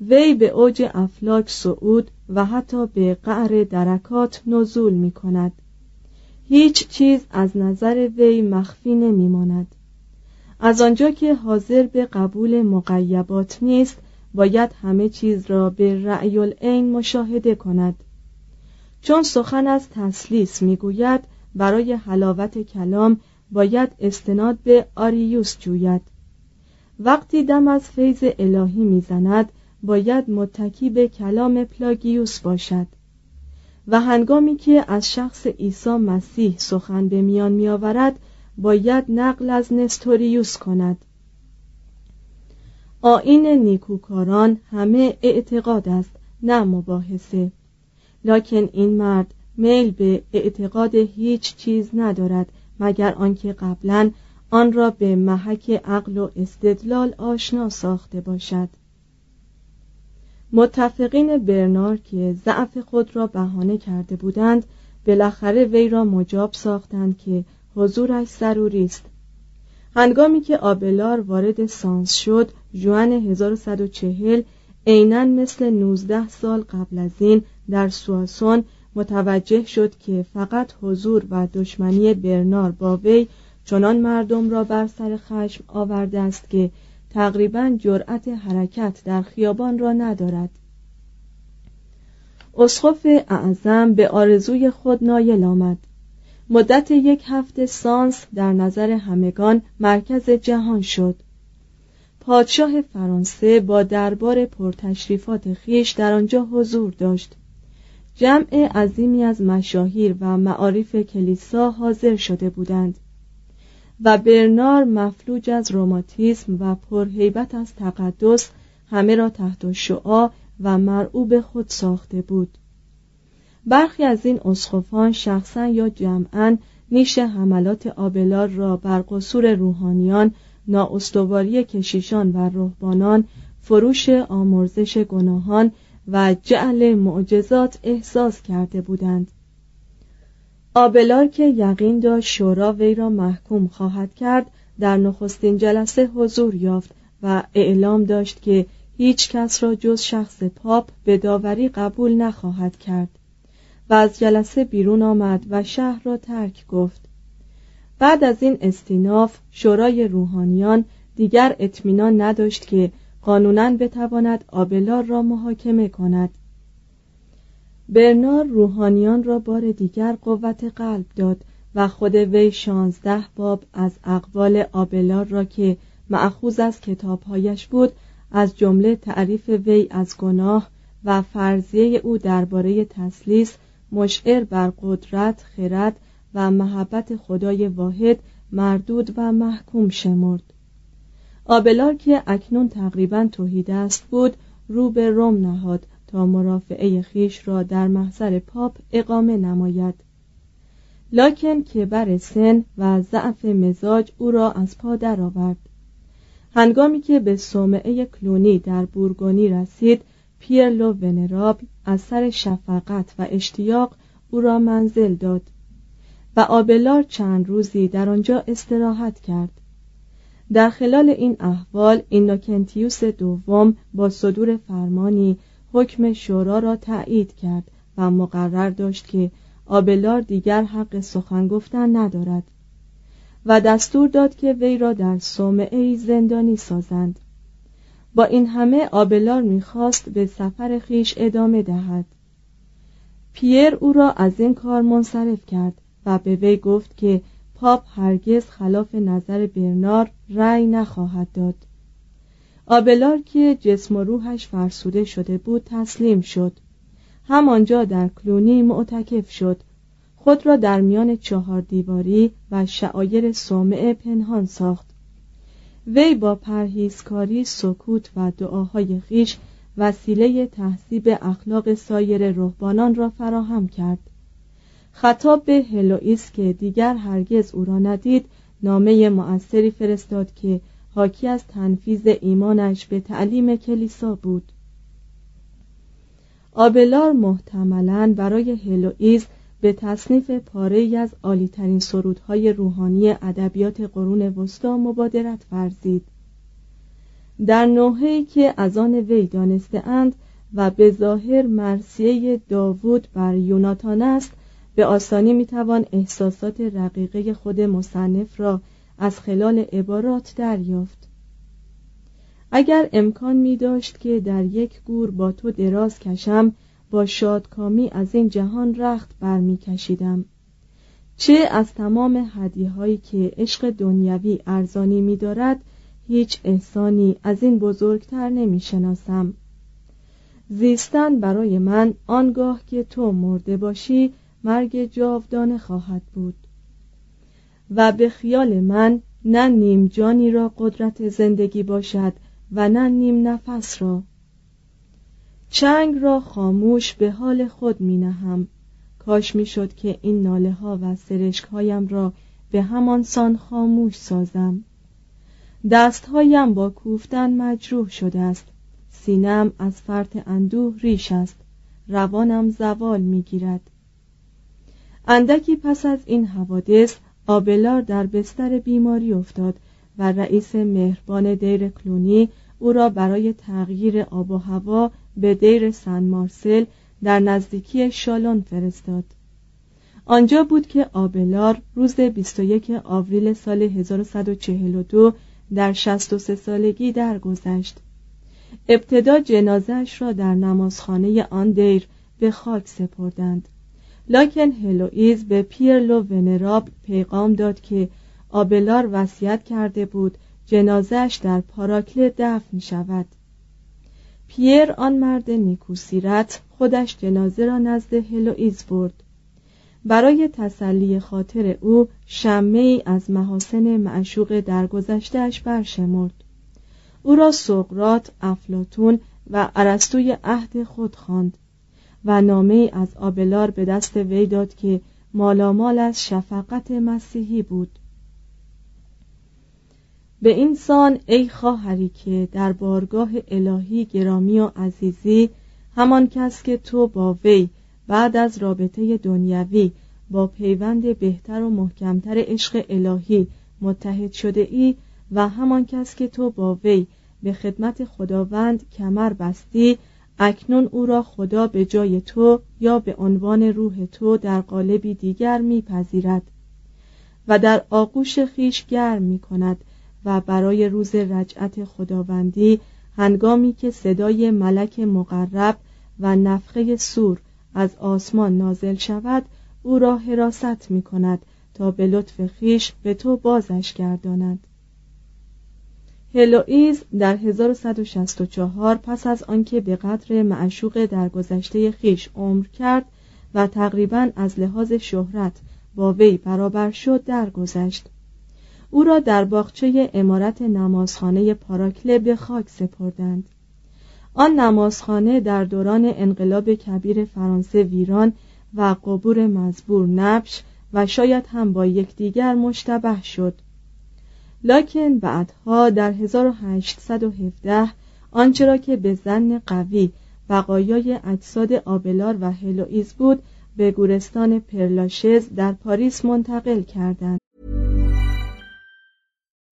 وی به اوج افلاک صعود و حتی به قعر درکات نزول می کند هیچ چیز از نظر وی مخفی نمی ماند از آنجا که حاضر به قبول مقیبات نیست باید همه چیز را به رأی العین مشاهده کند. چون سخن از تسلیس می‌گوید برای حلاوت کلام باید استناد به آریوس جوید. وقتی دم از فیض الهی می‌زند باید متکی به کلام پلاگیوس باشد. و هنگامی که از شخص عیسی مسیح سخن به میان میآورد باید نقل از نستوریوس کند. آین نیکوکاران همه اعتقاد است نه مباحثه. لکن این مرد میل به اعتقاد هیچ چیز ندارد مگر آنکه قبلا آن را به محک عقل و استدلال آشنا ساخته باشد. متفقین برنار که ضعف خود را بهانه کرده بودند بالاخره وی را مجاب ساختند که حضورش ضروری است. هنگامی که آبلار وارد سانس شد جوان 1140 عینا مثل 19 سال قبل از این در سواسون متوجه شد که فقط حضور و دشمنی برنار با وی چنان مردم را بر سر خشم آورده است که تقریبا جرأت حرکت در خیابان را ندارد. اسقف اعظم به آرزوی خود نایل آمد. مدت یک هفته سانس در نظر همگان مرکز جهان شد. پادشاه فرانسه با دربار پرتشریفات خیش در آنجا حضور داشت. جمع عظیمی از مشاهیر و معارف کلیسا حاضر شده بودند. و برنار مفلوج از روماتیسم و پرهیبت از تقدس همه را تحت شعا و مرعوب خود ساخته بود. برخی از این اسخفان شخصا یا جمعا نیش حملات آبلار را بر قصور روحانیان نااستواری کشیشان و رهبانان فروش آمرزش گناهان و جعل معجزات احساس کرده بودند. آبلار که یقین داشت شورا وی را محکوم خواهد کرد در نخستین جلسه حضور یافت و اعلام داشت که هیچ کس را جز شخص پاپ به داوری قبول نخواهد کرد. و از جلسه بیرون آمد و شهر را ترک گفت. بعد از این استیناف شورای روحانیان دیگر اطمینان نداشت که قانونا بتواند آبلار را محاکمه کند. برنار روحانیان را بار دیگر قوت قلب داد و خود وی شانزده باب از اقوال آبلار را که معخوز از کتابهایش بود از جمله تعریف وی از گناه و فرضیه او درباره تسلیس مشعر بر قدرت خرد و محبت خدای واحد مردود و محکوم شمرد. آبلار که اکنون تقریبا توحید است بود رو به روم نهاد تا مرافعه خیش را در محضر پاپ اقامه نماید. لاکن بر سن و ضعف مزاج او را از پا درآورد. هنگامی که به صومعه کلونی در بورگونی رسید پیرلو ونرابل از سر شفقت و اشتیاق او را منزل داد و آبلار چند روزی در آنجا استراحت کرد. در خلال این احوال اینوکنتیوس دوم با صدور فرمانی حکم شورا را تایید کرد و مقرر داشت که آبلار دیگر حق سخن گفتن ندارد و دستور داد که وی را در صومعه زندانی سازند. با این همه آبلار می‌خواست به سفر خیش ادامه دهد. پیر او را از این کار منصرف کرد و به وی گفت که پاپ هرگز خلاف نظر برنار رأی نخواهد داد. آبلار که جسم و روحش فرسوده شده بود تسلیم شد. همانجا در کلونی معتکف شد. خود را در میان چهار دیواری و شعایر صومعه پنهان ساخت. وی با پرهیزکاری سکوت و دعاهای خیش وسیله تحصیب اخلاق سایر رهبانان را فراهم کرد. خطاب به هلوئیس که دیگر هرگز او را ندید نامه مؤثری فرستاد که حاکی از تنفیز ایمانش به تعلیم کلیسا بود. آبلار محتملا برای هلوئیز به تصنیف پاره از عالیترین سرودهای روحانی ادبیات قرون وسطا مبادرت ورزید. در نوحه‌ای که از آن وی دانسته اند و به ظاهر مرسیه داوود بر یوناتان است به آسانی می‌توان احساسات رقیقه خود مصنف را از خلال عبارات دریافت. اگر امکان می داشت که در یک گور با تو دراز کشم با شادکامی از این جهان رخت برمیکشیدم چه از تمام هدیه هایی که عشق دنیوی ارزانی می دارد هیچ احسانی از این بزرگتر نمی شناسم. زیستن برای من آنگاه که تو مرده باشی مرگ جاودانه خواهد بود. و به خیال من نه نیم جانی را قدرت زندگی باشد و نه نیم نفس را. چنگ را خاموش به حال خود می نهم. کاش می شد که این ناله ها و سرشک هایم را به همان سان خاموش سازم. دستهایم با کوفتن مجروح شده است. سینم از فرط اندوه ریش است. روانم زوال می گیرد. اندکی پس از این حوادث آبلار در بستر بیماری افتاد و رئیس مهربان دیر کلونی او را برای تغییر آب و هوا به دیر سن مارسل در نزدیکی شالون فرستاد. آنجا بود که آبلار روز 21 آوریل سال 1142 در 63 سالگی درگذشت. ابتدا جنازش را در نمازخانه آن دیر به خاک سپردند. لاکن هلوئیز به پیرلو ونرابل پیغام داد که آبلار وصیت کرده بود جنازش در پاراکله دفن شود. پیر آن مرد نیکوسیرت خودش جنازه را نزد هلوئیز برد. برای تسلی خاطر او شمه ای از محاسن معشوق درگذشتهاش برشمرد. او را سقرات افلاتون و ارسطوی عهد خود خواند. و نامه از آبلار به دست وی داد که مالامال از شفقت مسیحی بود. به این سان ای خواهری که در بارگاه الهی گرامی و عزیزی همان کس که تو با وی بعد از رابطه دنیوی با پیوند بهتر و محکمتر عشق الهی متحد شده ای و همان کس که تو با وی به خدمت خداوند کمر بستی اکنون او را خدا به جای تو یا به عنوان روح تو در قالبی دیگر میپذیرد و در آغوش خیش گرم می کند و برای روز رجعت خداوندی هنگامی که صدای ملک مقرب و نفخه سور از آسمان نازل شود او را حراست می کند تا به لطف خیش به تو بازش گرداند. هلوئیز در 1164 پس از آنکه به قدر معشوق در گذشته خیش عمر کرد و تقریبا از لحاظ شهرت با وی برابر شد درگذشت. او را در باغچه امارت نمازخانه پاراکله به خاک سپردند. آن نمازخانه در دوران انقلاب کبیر فرانسه ویران و قبور مزبور نبش و شاید هم با یکدیگر مشتبه شد. لکن بعدها در 1817 آنچه را که به زن قوی بقایای اجساد آبلار و هلوئیز بود به گورستان پرلاشز در پاریس منتقل کردند.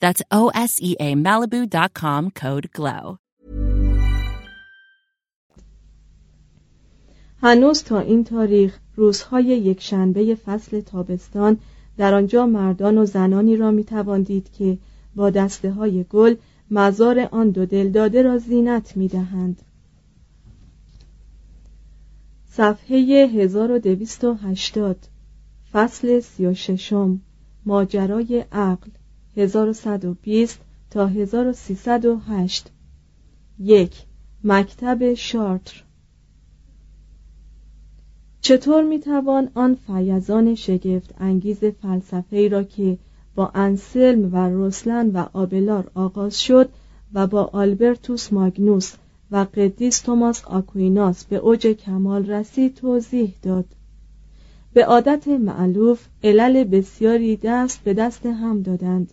That's Malibu.com code GLOW. هنوز تا این تاریخ روزهای یکشنبه فصل تابستان در آنجا مردان و زنانی را می تواندید که با دسته های گل مزار آن دو دلداده را زینت می دهند. صفحه 1280 فصل 36 ماجرای عقل 1120 تا 1308 یک. مکتب شارتر. چطور می‌توان آن فیضان شگفت انگیز فلسفه را که با انسلم و روسلن و آبلار آغاز شد و با آلبرتوس ماگنوس و قدیس توماس آکویناس به اوج کمال رسید توضیح داد. به عادت معلوف علل بسیاری دست به دست هم دادند.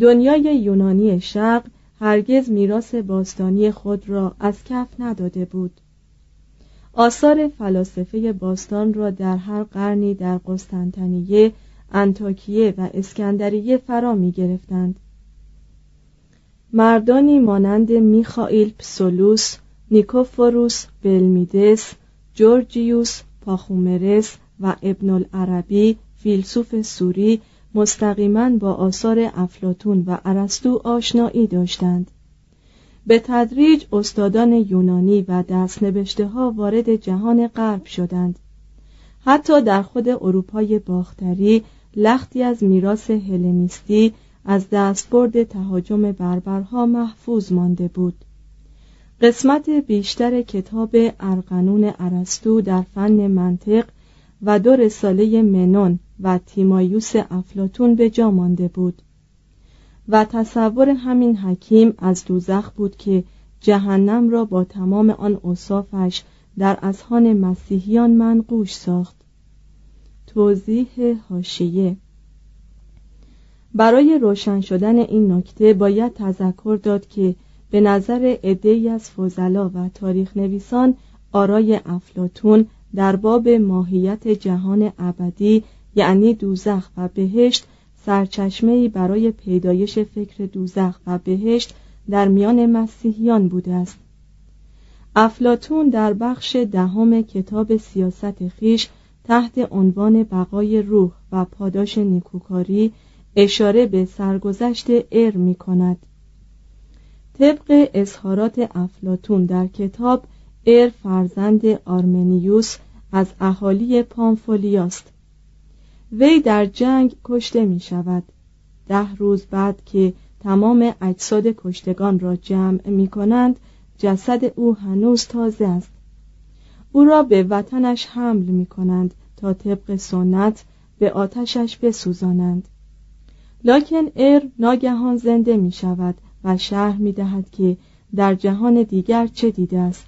دنیای یونانی شرق هرگز میراث باستانی خود را از کف نداده بود. آثار فلاسفه باستان را در هر قرنی در قسطنطنیه انتاکیه و اسکندریه فرا می گرفتند مردانی مانند میخائیل پسولوس نیکوفوروس بلمیدس جورجیوس پاخومرس و ابن العربی فیلسوف سوری مستقیما با آثار افلاتون و ارسطو آشنایی داشتند. به تدریج استادان یونانی و دستنوشته ها وارد جهان غرب شدند. حتی در خود اروپای باختری لختی از میراث هلنیستی از دستبرد تهاجم بربرها محفوظ مانده بود. قسمت بیشتر کتاب ارقنون ارسطو در فن منطق و دو رساله منون و تیمایوس افلاتون به جا مانده بود. و تصور همین حکیم از دوزخ بود که جهنم را با تمام آن اوصافش در اذهان مسیحیان منقوش ساخت. توضیح هاشیه برای روشن شدن این نکته باید تذکر داد که به نظر عدهای از فضلا و تاریخ نویسان آرای افلاتون در باب ماهیت جهان ابدی یعنی دوزخ و بهشت سرچشمه برای پیدایش فکر دوزخ و بهشت در میان مسیحیان بوده است. افلاتون در بخش دهم کتاب سیاست خیش تحت عنوان بقای روح و پاداش نیکوکاری اشاره به سرگذشت ار می کند طبق اظهارات افلاتون در کتاب ار فرزند آرمنیوس از اهالی پامفولیاست. وی در جنگ کشته می شود ده روز بعد که تمام اجساد کشتگان را جمع می کنند جسد او هنوز تازه است. او را به وطنش حمل می کنند تا طبق سنت به آتشش بسوزانند. لکن ار ناگهان زنده می شود و شرح می دهد که در جهان دیگر چه دیده است.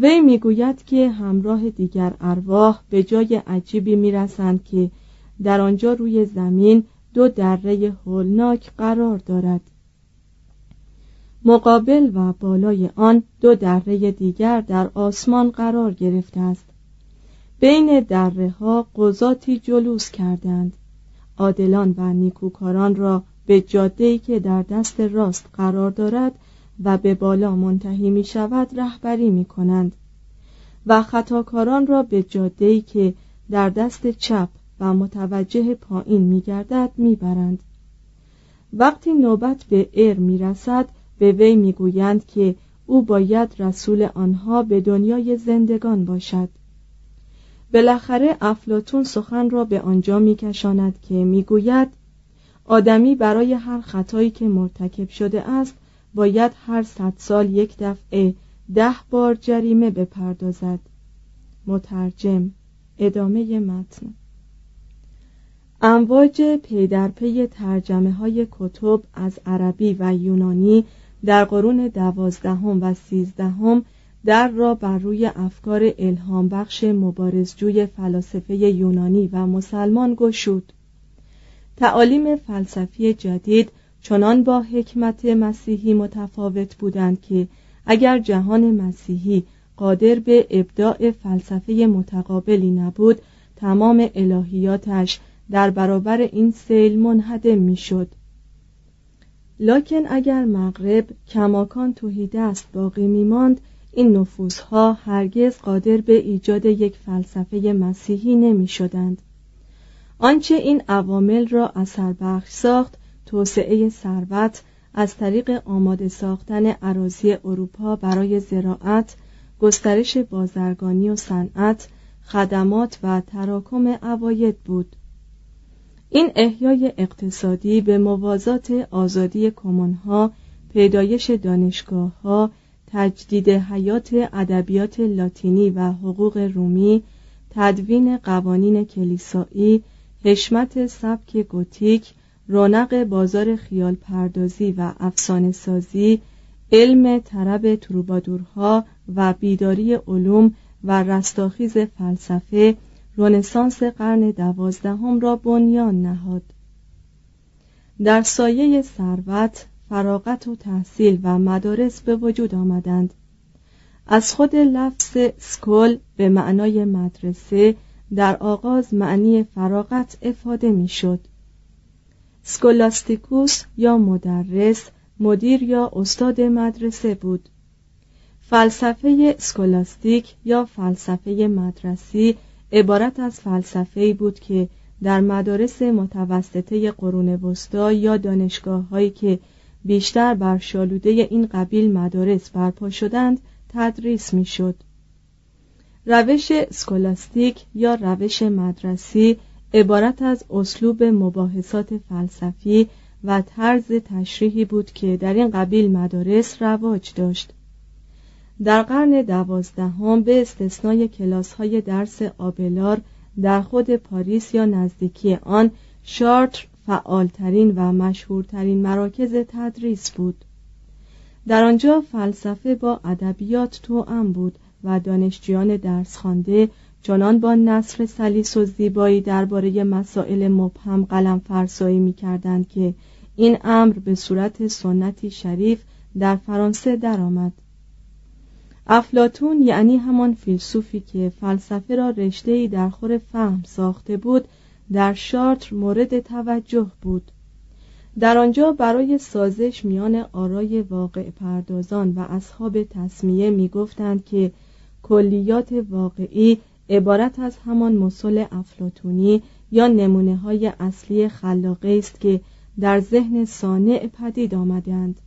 وی می‌گوید که همراه دیگر ارواح به جای عجیبی می‌رسند که در آنجا روی زمین دو دره هولناک قرار دارد. مقابل و بالای آن دو دره دیگر در آسمان قرار گرفته است. بین دره ها قضاتی جلوس کردند. عادلان و نیکوکاران را به جاده‌ای که در دست راست قرار دارد و به بالا منتهی می شود رهبری می کنند و خطاکاران را به جاده‌ای که در دست چپ و متوجه پایین می گردد می برند. وقتی نوبت به ار می رسد به وی می گویند که او باید رسول آنها به دنیای زندگان باشد بالاخره افلاتون سخن را به آنجا میکشاند که می‌گوید آدمی برای هر خطایی که مرتکب شده است باید هر صد سال یک دفعه ده بار جریمه بپردازد. مترجم ادامه متن. امواج پی در پی ترجمه های کتب از عربی و یونانی در قرون دوازدهم و سیزدهم در را بر روی افکار الهام بخش مبارزجوی فلاسفه یونانی و مسلمان گشود. تعالیم فلسفی جدید چنان با حکمت مسیحی متفاوت بودند که اگر جهان مسیحی قادر به ابداع فلسفه متقابلی نبود تمام الهیاتش در برابر این سیل منهدم می‌شد. لکن اگر مغرب کماکان توهی دست باقی میماند این نفوذها هرگز قادر به ایجاد یک فلسفه مسیحی نمی شدند. آنچه این عوامل را اثر بخش ساخت توسعه ثروت از طریق آماده ساختن عراضی اروپا برای زراعت گسترش بازرگانی و صنعت خدمات و تراکم عواید بود. این احیای اقتصادی به موازات آزادی کمونها پیدایش دانشگاه ها تجدید حیات ادبیات لاتینی و حقوق رومی تدوین قوانین کلیسایی حشمت سبک گوتیک رونق بازار خیال پردازی و افسانه سازی علم طرب تروبادورها و بیداری علوم و رستاخیز فلسفه رنسانس قرن دوازدهم را بنیان نهاد در سایه ثروت فراغت و تحصیل و مدارس به وجود آمدند از خود لفظ سکول به معنای مدرسه در آغاز معنی فراغت افاده می‌شد. سکولاستیکوس یا مدرس مدیر یا استاد مدرسه بود فلسفه سکولاستیک یا فلسفه مدرسی عبارت از فلسفه بود که در مدارس متوسطه قرون وسطا یا دانشگاه هایی که بیشتر بر شالوده این قبیل مدارس برپا شدند تدریس می‌شد. روش سکولاستیک یا روش مدرسی عبارت از اسلوب مباحثات فلسفی و طرز تشریحی بود که در این قبیل مدارس رواج داشت. در قرن دوازدهم به استثنای کلاس های درس آبلار در خود پاریس یا نزدیکی آن شارتر فعالترین و مشهورترین مراکز تدریس بود. در آنجا فلسفه با ادبیات توأم بود و دانشجویان درس خوانده چنان با نصر سلیس و زیبایی درباره مسائل مبهم قلم فرسایی می کردند که این امر به صورت سنتی شریف در فرانسه درآمد. افلاتون یعنی همان فیلسوفی که فلسفه را رشته‌ای در خور فهم ساخته بود در شارتر مورد توجه بود در آنجا برای سازش میان آرای واقع پردازان و اصحاب تصمیه می‌گفتند که کلیات واقعی عبارت از همان مسل افلاتونی یا نمونه های اصلی خلاقه است که در ذهن صانع پدید آمدند